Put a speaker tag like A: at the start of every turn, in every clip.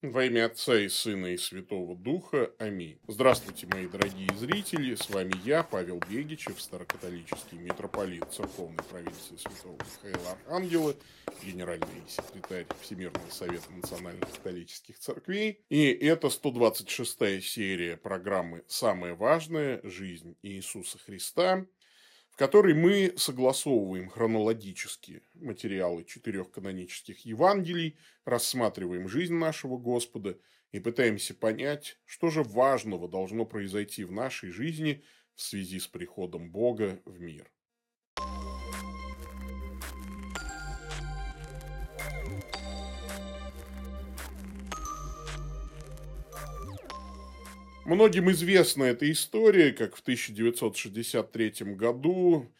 A: Во имя Отца и Сына и Святого Духа. Аминь. Здравствуйте, мои дорогие зрители. С вами я, Павел Бегичев, старокатолический митрополит церковной провинции Святого Михаила Архангела, генеральный секретарь Всемирного Совета Национальных Католических Церквей. И это 126-я серия программы «Самое важное. Жизнь Иисуса Христа», которой мы согласовываем хронологически материалы четырех канонических Евангелий, рассматриваем жизнь нашего Господа и пытаемся понять, что же важного должно произойти в нашей жизни в связи с приходом Бога в мир. Многим известна эта история, как в 1963 году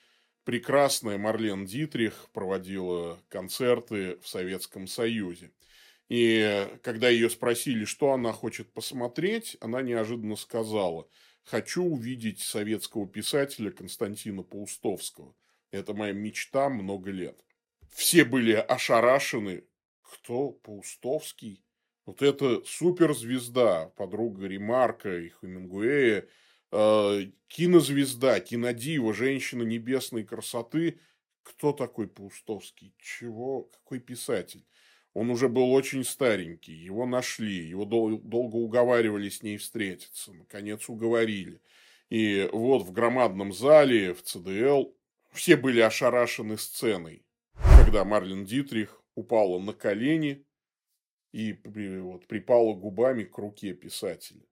A: прекрасная Марлен Дитрих проводила концерты в Советском Союзе. И когда ее спросили, что она хочет посмотреть, она неожиданно сказала, хочу увидеть советского писателя Константина Паустовского. Это моя мечта много лет. Все были ошарашены. Кто Паустовский? Вот эта суперзвезда, подруга Ремарка и Хемингуэя, э, кинозвезда, кинодива, женщина небесной красоты. Кто такой Паустовский? Чего? Какой писатель? Он уже был очень старенький, его нашли, его дол- долго уговаривали с ней встретиться, наконец уговорили. И вот в громадном зале, в ЦДЛ, все были ошарашены сценой, когда Марлен Дитрих упала на колени и вот, припала губами к руке писателя.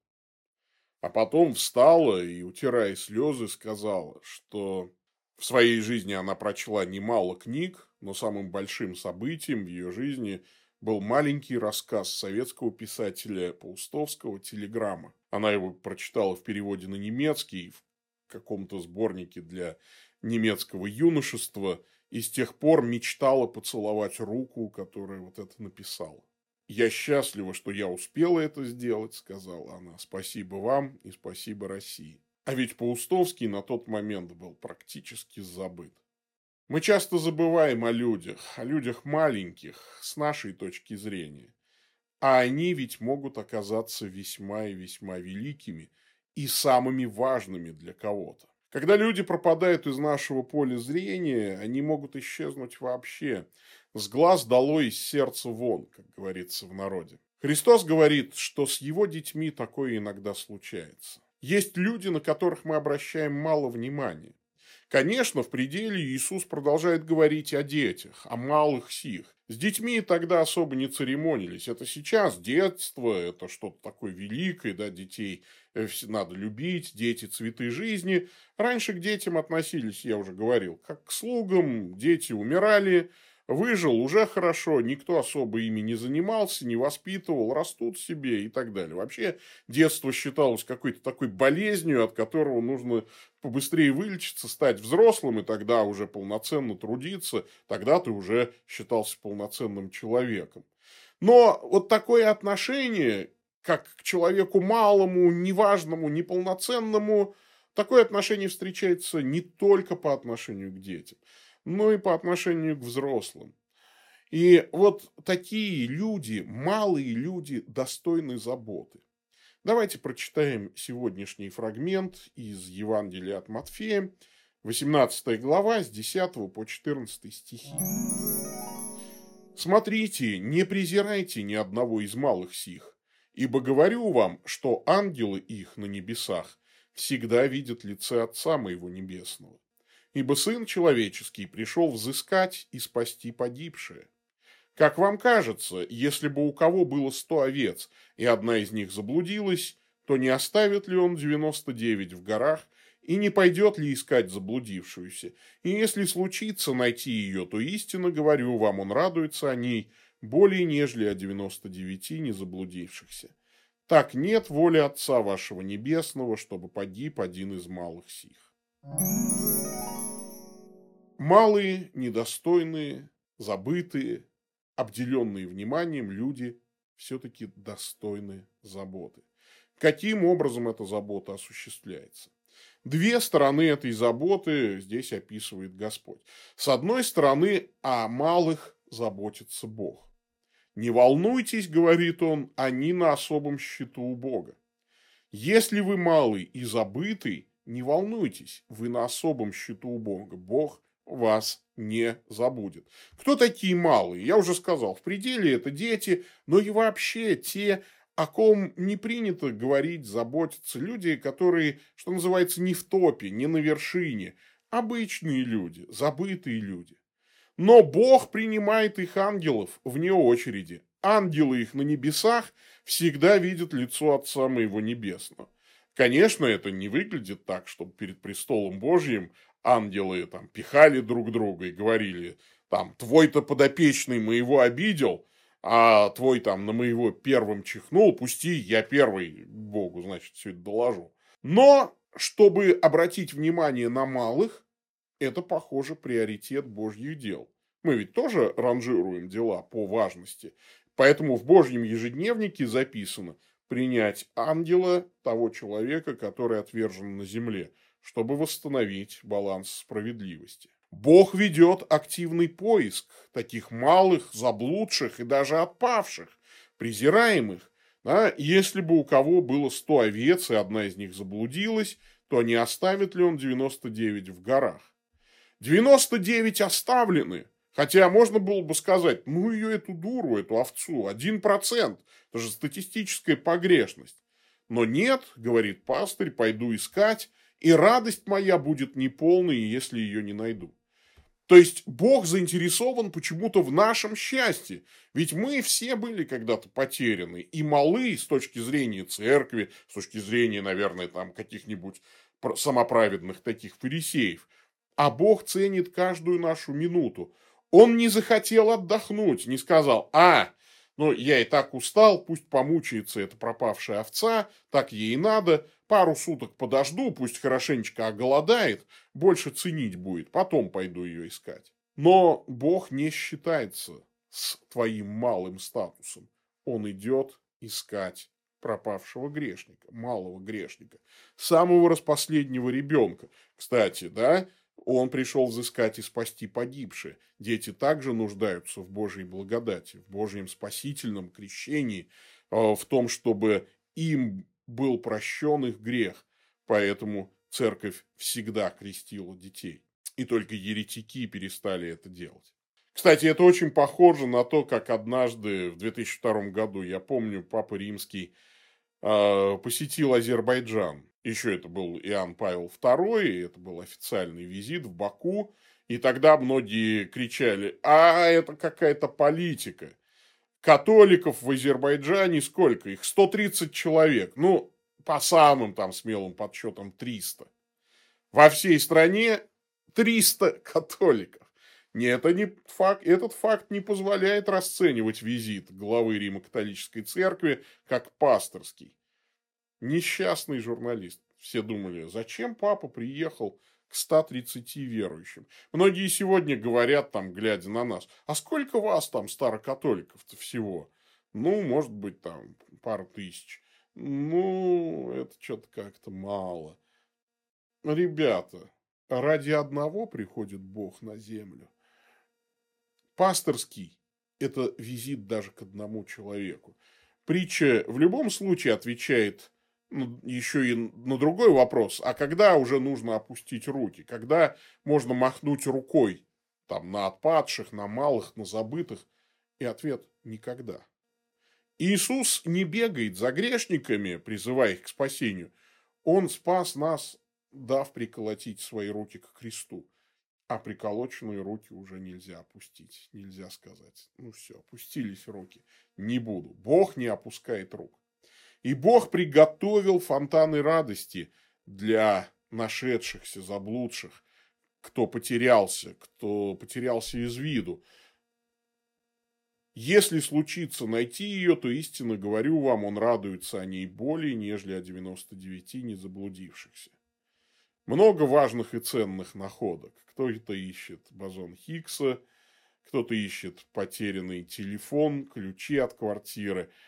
A: А потом встала и, утирая слезы, сказала, что в своей жизни она прочла немало книг, но самым большим событием в ее жизни был маленький рассказ советского писателя Паустовского «Телеграмма». Она его прочитала в переводе на немецкий, в каком-то сборнике для немецкого юношества, и с тех пор мечтала поцеловать руку, которая вот это написала. «Я счастлива, что я успела это сделать», – сказала она. «Спасибо вам и спасибо России». А ведь Паустовский на тот момент был практически забыт. Мы часто забываем о людях, о людях маленьких, с нашей точки зрения. А они ведь могут оказаться весьма и весьма великими и самыми важными для кого-то. Когда люди пропадают из нашего поля зрения, они могут исчезнуть вообще. С глаз дало из сердца вон, как говорится в народе. Христос говорит, что с его детьми такое иногда случается. Есть люди, на которых мы обращаем мало внимания. Конечно, в пределе Иисус продолжает говорить о детях, о малых сих. С детьми тогда особо не церемонились. Это сейчас детство, это что-то такое великое, да, детей э, надо любить, дети – цветы жизни. Раньше к детям относились, я уже говорил, как к слугам, дети умирали, Выжил уже хорошо, никто особо ими не занимался, не воспитывал, растут себе и так далее. Вообще детство считалось какой-то такой болезнью, от которого нужно побыстрее вылечиться, стать взрослым и тогда уже полноценно трудиться, тогда ты уже считался полноценным человеком. Но вот такое отношение, как к человеку малому, неважному, неполноценному, такое отношение встречается не только по отношению к детям но и по отношению к взрослым. И вот такие люди, малые люди, достойны заботы. Давайте прочитаем сегодняшний фрагмент из Евангелия от Матфея, 18 глава, с 10 по 14 стихи. «Смотрите, не презирайте ни одного из малых сих, ибо говорю вам, что ангелы их на небесах всегда видят лице Отца Моего Небесного ибо Сын Человеческий пришел взыскать и спасти погибшее. Как вам кажется, если бы у кого было сто овец, и одна из них заблудилась, то не оставит ли он девяносто девять в горах и не пойдет ли искать заблудившуюся? И если случится найти ее, то истинно говорю вам, он радуется о ней более нежели о девяносто девяти не заблудившихся. Так нет воли Отца вашего Небесного, чтобы погиб один из малых сих. Малые, недостойные, забытые, обделенные вниманием люди все-таки достойны заботы. Каким образом эта забота осуществляется? Две стороны этой заботы здесь описывает Господь. С одной стороны, о малых заботится Бог. Не волнуйтесь, говорит он, они на особом счету у Бога. Если вы малый и забытый, не волнуйтесь, вы на особом счету у Бога. Бог вас не забудет. Кто такие малые? Я уже сказал, в пределе это дети, но и вообще те, о ком не принято говорить, заботиться. Люди, которые, что называется, не в топе, не на вершине. Обычные люди, забытые люди. Но Бог принимает их ангелов вне очереди. Ангелы их на небесах всегда видят лицо Отца Моего Небесного. Конечно, это не выглядит так, чтобы перед престолом Божьим ангелы там пихали друг друга и говорили, там, твой-то подопечный моего обидел, а твой там на моего первым чихнул, пусти, я первый Богу, значит, все это доложу. Но, чтобы обратить внимание на малых, это, похоже, приоритет Божьих дел. Мы ведь тоже ранжируем дела по важности. Поэтому в Божьем ежедневнике записано принять ангела того человека, который отвержен на земле, чтобы восстановить баланс справедливости. Бог ведет активный поиск таких малых, заблудших и даже отпавших, презираемых. Да? Если бы у кого было 100 овец, и одна из них заблудилась, то не оставит ли он 99 в горах? 99 оставлены. Хотя можно было бы сказать, ну ее эту дуру, эту овцу, один процент. Это же статистическая погрешность. Но нет, говорит пастырь, пойду искать, и радость моя будет неполной, если ее не найду. То есть Бог заинтересован почему-то в нашем счастье. Ведь мы все были когда-то потеряны и малы с точки зрения церкви, с точки зрения, наверное, там каких-нибудь самоправедных таких фарисеев. А Бог ценит каждую нашу минуту. Он не захотел отдохнуть, не сказал, а, ну я и так устал, пусть помучается эта пропавшая овца, так ей надо, пару суток подожду, пусть хорошенечко оголодает, больше ценить будет, потом пойду ее искать. Но Бог не считается с твоим малым статусом. Он идет искать пропавшего грешника, малого грешника, самого распоследнего ребенка. Кстати, да, он пришел взыскать и спасти погибшие. Дети также нуждаются в Божьей благодати, в Божьем спасительном крещении, э, в том, чтобы им был прощен их грех. Поэтому церковь всегда крестила детей. И только еретики перестали это делать. Кстати, это очень похоже на то, как однажды в 2002 году, я помню, Папа Римский э, посетил Азербайджан еще это был Иоанн Павел II, это был официальный визит в Баку, и тогда многие кричали, а это какая-то политика. Католиков в Азербайджане сколько? Их 130 человек. Ну, по самым там смелым подсчетам 300. Во всей стране 300 католиков. Нет, это не факт, этот факт не позволяет расценивать визит главы Римо-католической церкви как пасторский. Несчастный журналист. Все думали, зачем папа приехал к 130 верующим. Многие сегодня говорят, там, глядя на нас, а сколько вас там старокатоликов-то всего? Ну, может быть, там, пару тысяч. Ну, это что-то как-то мало. Ребята, ради одного приходит Бог на землю. Пасторский – это визит даже к одному человеку. Притча в любом случае отвечает еще и на другой вопрос, а когда уже нужно опустить руки, когда можно махнуть рукой там на отпадших, на малых, на забытых, и ответ – никогда. Иисус не бегает за грешниками, призывая их к спасению. Он спас нас, дав приколотить свои руки к кресту. А приколоченные руки уже нельзя опустить. Нельзя сказать, ну все, опустились руки. Не буду. Бог не опускает рук. И Бог приготовил фонтаны радости для нашедшихся, заблудших, кто потерялся, кто потерялся из виду. Если случится найти ее, то истинно говорю вам, он радуется о ней более, нежели о 99 не заблудившихся. Много важных и ценных находок. Кто-то ищет бозон Хиггса, кто-то ищет потерянный телефон, ключи от квартиры –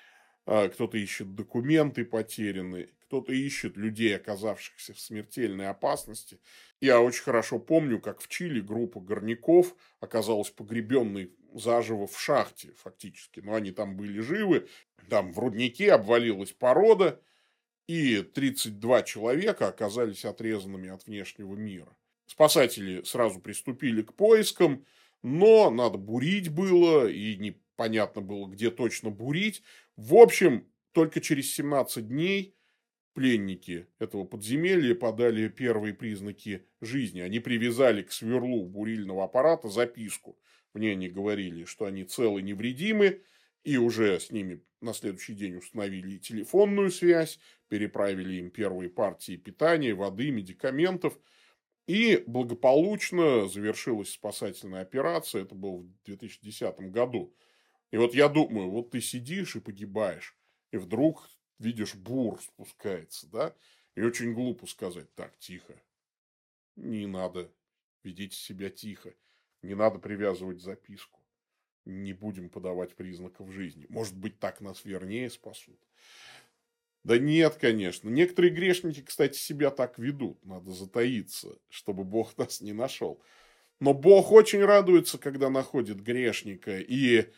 A: кто-то ищет документы потерянные, кто-то ищет людей, оказавшихся в смертельной опасности. Я очень хорошо помню, как в Чили группа горняков оказалась погребенной заживо в шахте фактически. Но они там были живы, там в руднике обвалилась порода, и 32 человека оказались отрезанными от внешнего мира. Спасатели сразу приступили к поискам, но надо бурить было, и непонятно было, где точно бурить. В общем, только через 17 дней пленники этого подземелья подали первые признаки жизни. Они привязали к сверлу бурильного аппарата записку. В ней они говорили, что они целы невредимы, и уже с ними на следующий день установили телефонную связь, переправили им первые партии питания, воды, медикаментов. И благополучно завершилась спасательная операция. Это было в 2010 году. И вот я думаю, вот ты сидишь и погибаешь, и вдруг видишь, бур спускается, да? И очень глупо сказать, так, тихо. Не надо, ведите себя тихо. Не надо привязывать записку. Не будем подавать признаков жизни. Может быть, так нас вернее спасут. Да нет, конечно. Некоторые грешники, кстати, себя так ведут. Надо затаиться, чтобы Бог нас не нашел. Но Бог очень радуется, когда находит грешника. И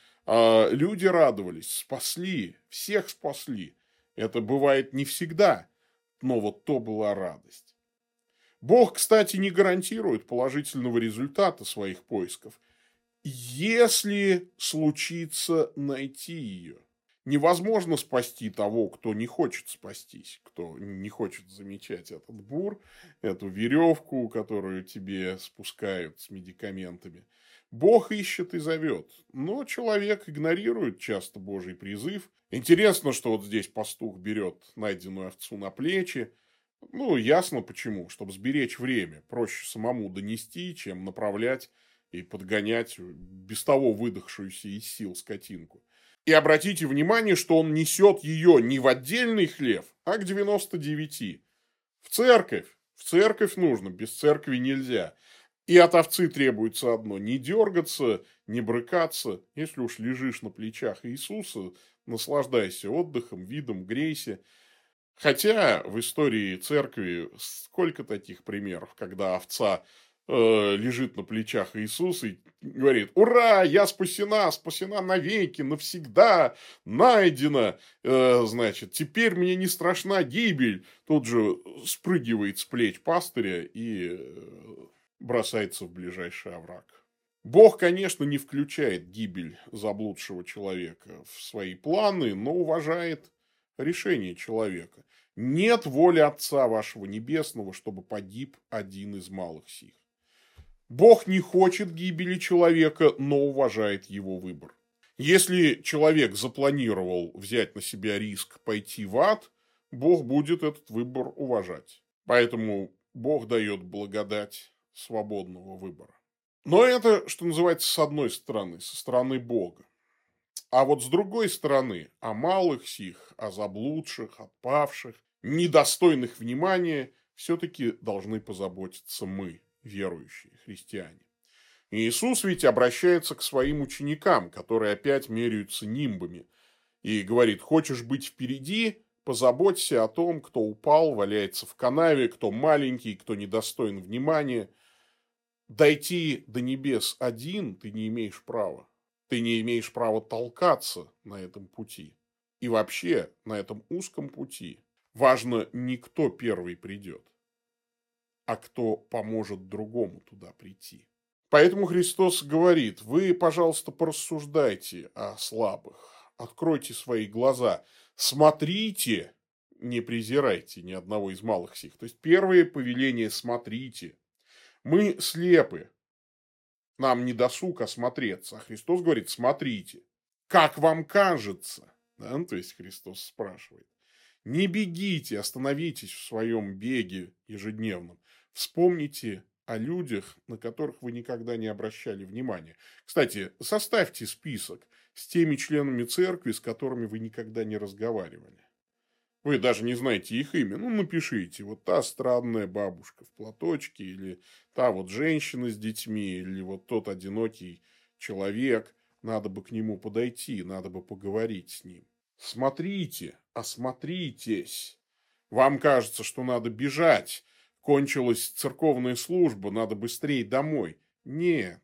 A: люди радовались, спасли, всех спасли. Это бывает не всегда, но вот то была радость. Бог, кстати, не гарантирует положительного результата своих поисков, если случится найти ее. Невозможно спасти того, кто не хочет спастись, кто не хочет замечать этот бур, эту веревку, которую тебе спускают с медикаментами. Бог ищет и зовет, но человек игнорирует часто Божий призыв. Интересно, что вот здесь пастух берет найденную овцу на плечи. Ну, ясно почему, чтобы сберечь время. Проще самому донести, чем направлять и подгонять без того выдохшуюся из сил скотинку. И обратите внимание, что он несет ее не в отдельный хлев, а к 99. В церковь. В церковь нужно, без церкви нельзя. И от овцы требуется одно – не дергаться, не брыкаться. Если уж лежишь на плечах Иисуса, наслаждайся отдыхом, видом, грейся. Хотя в истории церкви сколько таких примеров, когда овца э, лежит на плечах Иисуса и говорит, ура, я спасена, спасена навеки, навсегда, найдена, э, значит, теперь мне не страшна гибель. Тут же спрыгивает с плеч пастыря и э, бросается в ближайший овраг. Бог, конечно, не включает гибель заблудшего человека в свои планы, но уважает решение человека. Нет воли Отца вашего Небесного, чтобы погиб один из малых сих. Бог не хочет гибели человека, но уважает его выбор. Если человек запланировал взять на себя риск пойти в ад, Бог будет этот выбор уважать. Поэтому Бог дает благодать свободного выбора. Но это, что называется, с одной стороны, со стороны Бога. А вот с другой стороны, о малых сих, о заблудших, отпавших, недостойных внимания, все-таки должны позаботиться мы, верующие христиане. И Иисус ведь обращается к своим ученикам, которые опять меряются нимбами, и говорит, хочешь быть впереди, позаботься о том, кто упал, валяется в канаве, кто маленький, кто недостоин внимания – дойти до небес один ты не имеешь права. Ты не имеешь права толкаться на этом пути. И вообще на этом узком пути важно не кто первый придет, а кто поможет другому туда прийти. Поэтому Христос говорит, вы, пожалуйста, порассуждайте о слабых, откройте свои глаза, смотрите, не презирайте ни одного из малых сих. То есть первое повеление «смотрите», мы слепы. Нам не досуг осмотреться. А Христос говорит, смотрите. Как вам кажется? Да? Ну, то есть Христос спрашивает. Не бегите, остановитесь в своем беге ежедневном. Вспомните о людях, на которых вы никогда не обращали внимания. Кстати, составьте список с теми членами церкви, с которыми вы никогда не разговаривали. Вы даже не знаете их имя. Ну, напишите. Вот та странная бабушка в платочке, или та вот женщина с детьми, или вот тот одинокий человек. Надо бы к нему подойти, надо бы поговорить с ним. Смотрите, осмотритесь. Вам кажется, что надо бежать. Кончилась церковная служба, надо быстрее домой. Нет.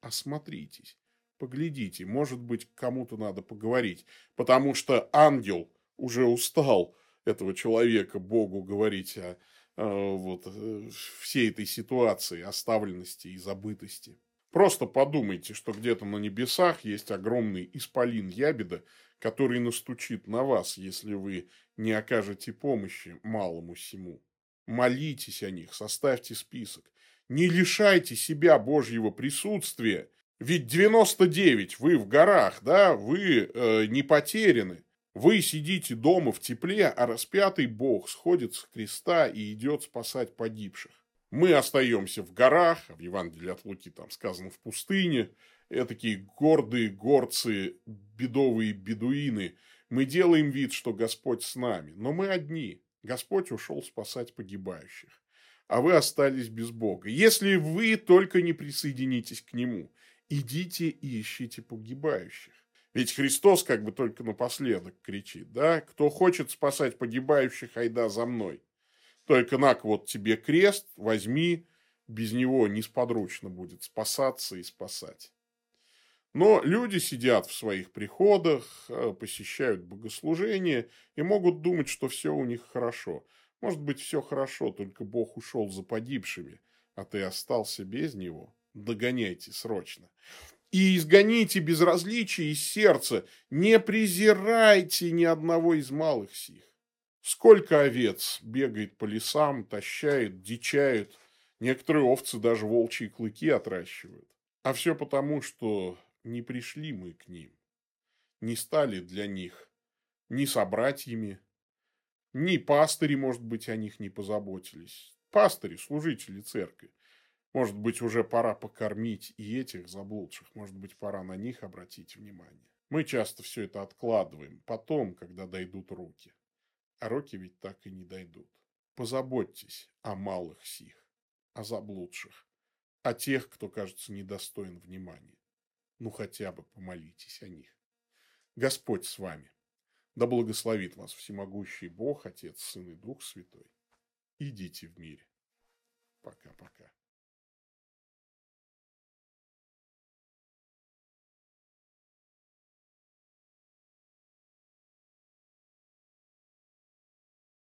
A: Осмотритесь. Поглядите, может быть, кому-то надо поговорить. Потому что ангел уже устал этого человека Богу говорить о, о вот, э, всей этой ситуации, оставленности и забытости. Просто подумайте, что где-то на небесах есть огромный исполин ябеда, который настучит на вас, если вы не окажете помощи малому сему. Молитесь о них, составьте список. Не лишайте себя Божьего присутствия, ведь 99 вы в горах, да, вы э, не потеряны. Вы сидите дома в тепле, а распятый Бог сходит с креста и идет спасать погибших. Мы остаемся в горах, а в Евангелии от Луки там сказано в пустыне, такие гордые горцы, бедовые бедуины. Мы делаем вид, что Господь с нами, но мы одни. Господь ушел спасать погибающих, а вы остались без Бога. Если вы только не присоединитесь к Нему, идите и ищите погибающих. Ведь Христос как бы только напоследок кричит, да, кто хочет спасать погибающих, айда за мной. Только нак вот тебе крест, возьми, без него несподручно будет спасаться и спасать. Но люди сидят в своих приходах, э, посещают богослужения и могут думать, что все у них хорошо. Может быть, все хорошо, только Бог ушел за погибшими, а ты остался без него. Догоняйте срочно. И изгоните безразличие из сердца, не презирайте ни одного из малых сих. Сколько овец бегает по лесам, тащает, дичает. Некоторые овцы даже волчьи клыки отращивают. А все потому, что не пришли мы к ним. Не стали для них ни собратьями, ни пастыри, может быть, о них не позаботились. Пастыри, служители церкви. Может быть, уже пора покормить и этих заблудших. Может быть, пора на них обратить внимание. Мы часто все это откладываем. Потом, когда дойдут руки а роки ведь так и не дойдут. Позаботьтесь о малых сих, о заблудших, о тех, кто, кажется, недостоин внимания. Ну, хотя бы помолитесь о них. Господь с вами. Да благословит вас всемогущий Бог, Отец, Сын и Дух Святой. Идите в мире. Пока-пока.